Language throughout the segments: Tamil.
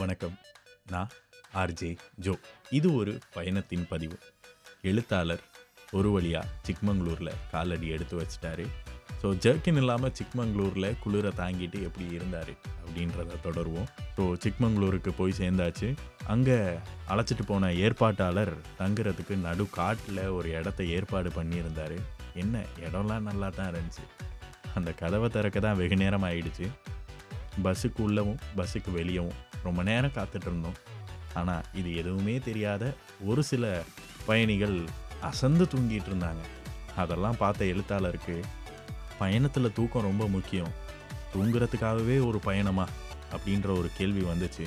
வணக்கம். நான் ஆர்ஜே ஜோ இது ஒரு பயணத்தின் பதிவு. எழுத்தாளர் ஒரு வழியாக சிக்மங்களூரில் காலடி எடுத்து வச்சிட்டாரு. ஸோ ஜர்க்கின் இல்லாமல் சிக்மங்களூரில் குளிரை தாங்கிட்டு எப்படி இருந்தார் அப்படின்றத தொடருவோம். ஸோ சிக்மங்களூருக்கு போய் சேர்ந்தாச்சு. அங்கே அழைச்சிட்டு போன ஏற்பாட்டாளர் தங்குறதுக்கு நடு காட்டில் ஒரு இடத்த ஏற்பாடு பண்ணியிருந்தார். என்ன இடம்லாம் நல்லா தான் இருந்துச்சு. அந்த கதவை திறக்க தான் வெகு நேரம் ஆயிடுச்சு. பஸ்ஸுக்கு உள்ளவும் பஸ்ஸுக்கு வெளியவும் ரொம்ப நேரம் காத்துட்டு இருந்தோம் ஆனால் இது எதுவுமே தெரியாத ஒரு சில பயணிகள் அசந்து தூங்கிட்டு இருந்தாங்க அதெல்லாம் பார்த்த எழுத்தாளருக்கு பயணத்தில் தூக்கம் ரொம்ப முக்கியம். தூங்குறதுக்காகவே ஒரு பயணமா? அப்படின்ற ஒரு கேள்வி வந்துச்சு.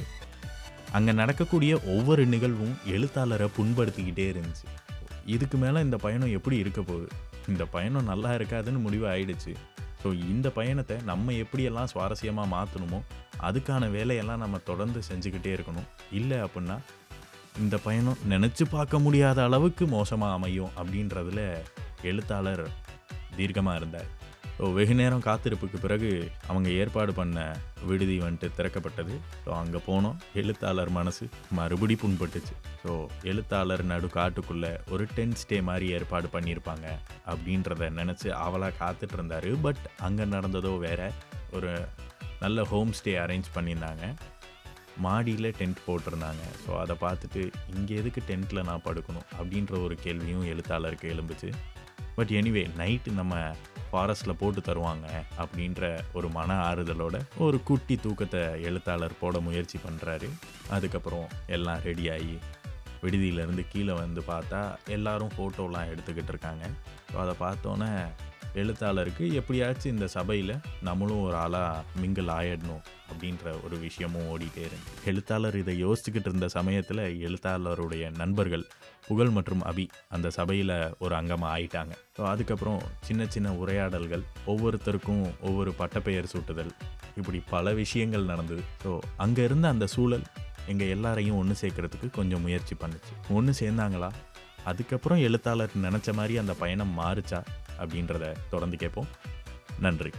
அங்கே நடக்கக்கூடிய ஒவ்வொரு நிகழ்வும் எழுத்தாளரை புண்படுத்திக்கிட்டே இருந்துச்சு. இதுக்கு மேலே இந்த பயணம் எப்படி இருக்க போகுது? இந்த பயணம் நல்லா இருக்காதுன்னு முடிவு ஆயிடுச்சு. ஸோ இந்த பயணத்தை நம்ம எப்படியெல்லாம் சுவாரஸ்யமாக மாற்றணுமோ அதுக்கான வேலையெல்லாம் நம்ம தொடர்ந்து செஞ்சுக்கிட்டே இருக்கணும். இல்லை அப்படின்னா இந்த பயணம் நினச்சி பார்க்க முடியாத அளவுக்கு மோசமாக அமையும் அப்படின்றதுல எழுத்தாளர் தீர்க்கமாக இருந்தார். வெகு நேரம் காத்திருப்புக்கு பிறகு அவங்க ஏற்பாடு பண்ண விடுதி வந்துட்டு திறக்கப்பட்டது. ஸோ அங்கே போனோம். எழுத்தாளர் மனசு மறுபடி புண்பட்டுச்சு. ஸோ எழுத்தாளர் நடு காட்டுக்குள்ளே ஒரு டென்ட் ஸ்டே மாதிரி ஏற்பாடு பண்ணியிருப்பாங்க அப்படின்றத நினச்சி அவளாக காத்துட்டு இருந்தார் பட் அங்கே நடந்ததோ வேற ஒரு நல்ல ஹோம் ஸ்டே அரேஞ்ச் பண்ணியிருந்தாங்க. மாடியில் டென்ட் போட்டிருந்தாங்க. ஸோ அதை பார்த்துட்டு இங்கே எதுக்கு டென்ட்டில் நான் படுக்கணும்? அப்படின்ற ஒரு கேள்வியும் எழுத்தாளருக்கு எழும்புச்சு. பட் எனிவே நைட்டு நம்ம ஃபாரஸ்ட்டில் போட்டு தருவாங்க அப்படின்ற ஒரு மன ஆறுதலோட ஒரு குட்டி தூக்கத்தை எழுத்தாளர் போட முயற்சி பண்ணுறாரு அதுக்கப்புறம் எல்லாம் ரெடியாகி விடுதியிலேருந்து கீழே வந்து பார்த்தா எல்லாரும் ஃபோட்டோலாம் எடுத்துக்கிட்டு இருக்காங்க. ஸோ அதை பார்த்தோன்னே எழுத்தாளருக்கு எப்படியாச்சும் இந்த சபையில் நம்மளும் ஒரு ஆளாக மிங்கிள் ஆயிடணும் அப்படின்ற ஒரு விஷயமும் ஓடிட்டே இருந்து எழுத்தாளர் இதை யோசிச்சுக்கிட்டு இருந்த சமயத்தில் எழுத்தாளருடைய நண்பர்கள் புகழ் மற்றும் அபி அந்த சபையில் ஒரு அங்கமாக ஆயிட்டாங்க. ஸோ அதுக்கப்புறம் சின்ன சின்ன உரையாடல்கள் ஒவ்வொருத்தருக்கும் ஒவ்வொரு பட்டப்பெயர் சூட்டுதல் இப்படி பல விஷயங்கள் நடந்தது. ஸோ அங்கே இருந்த அந்த சூழல் எங்கள் எல்லாரையும் ஒன்று சேர்க்கறதுக்கு கொஞ்சம் முயற்சி பண்ணுச்சு. ஒன்று சேர்ந்தாங்களா? அதுக்கப்புறம் எழுத்தாளர் நினச்ச மாதிரி அந்த பயணம் மாறுச்சா அப்படின்றத தொடர்ந்து கேட்போம். நன்றி.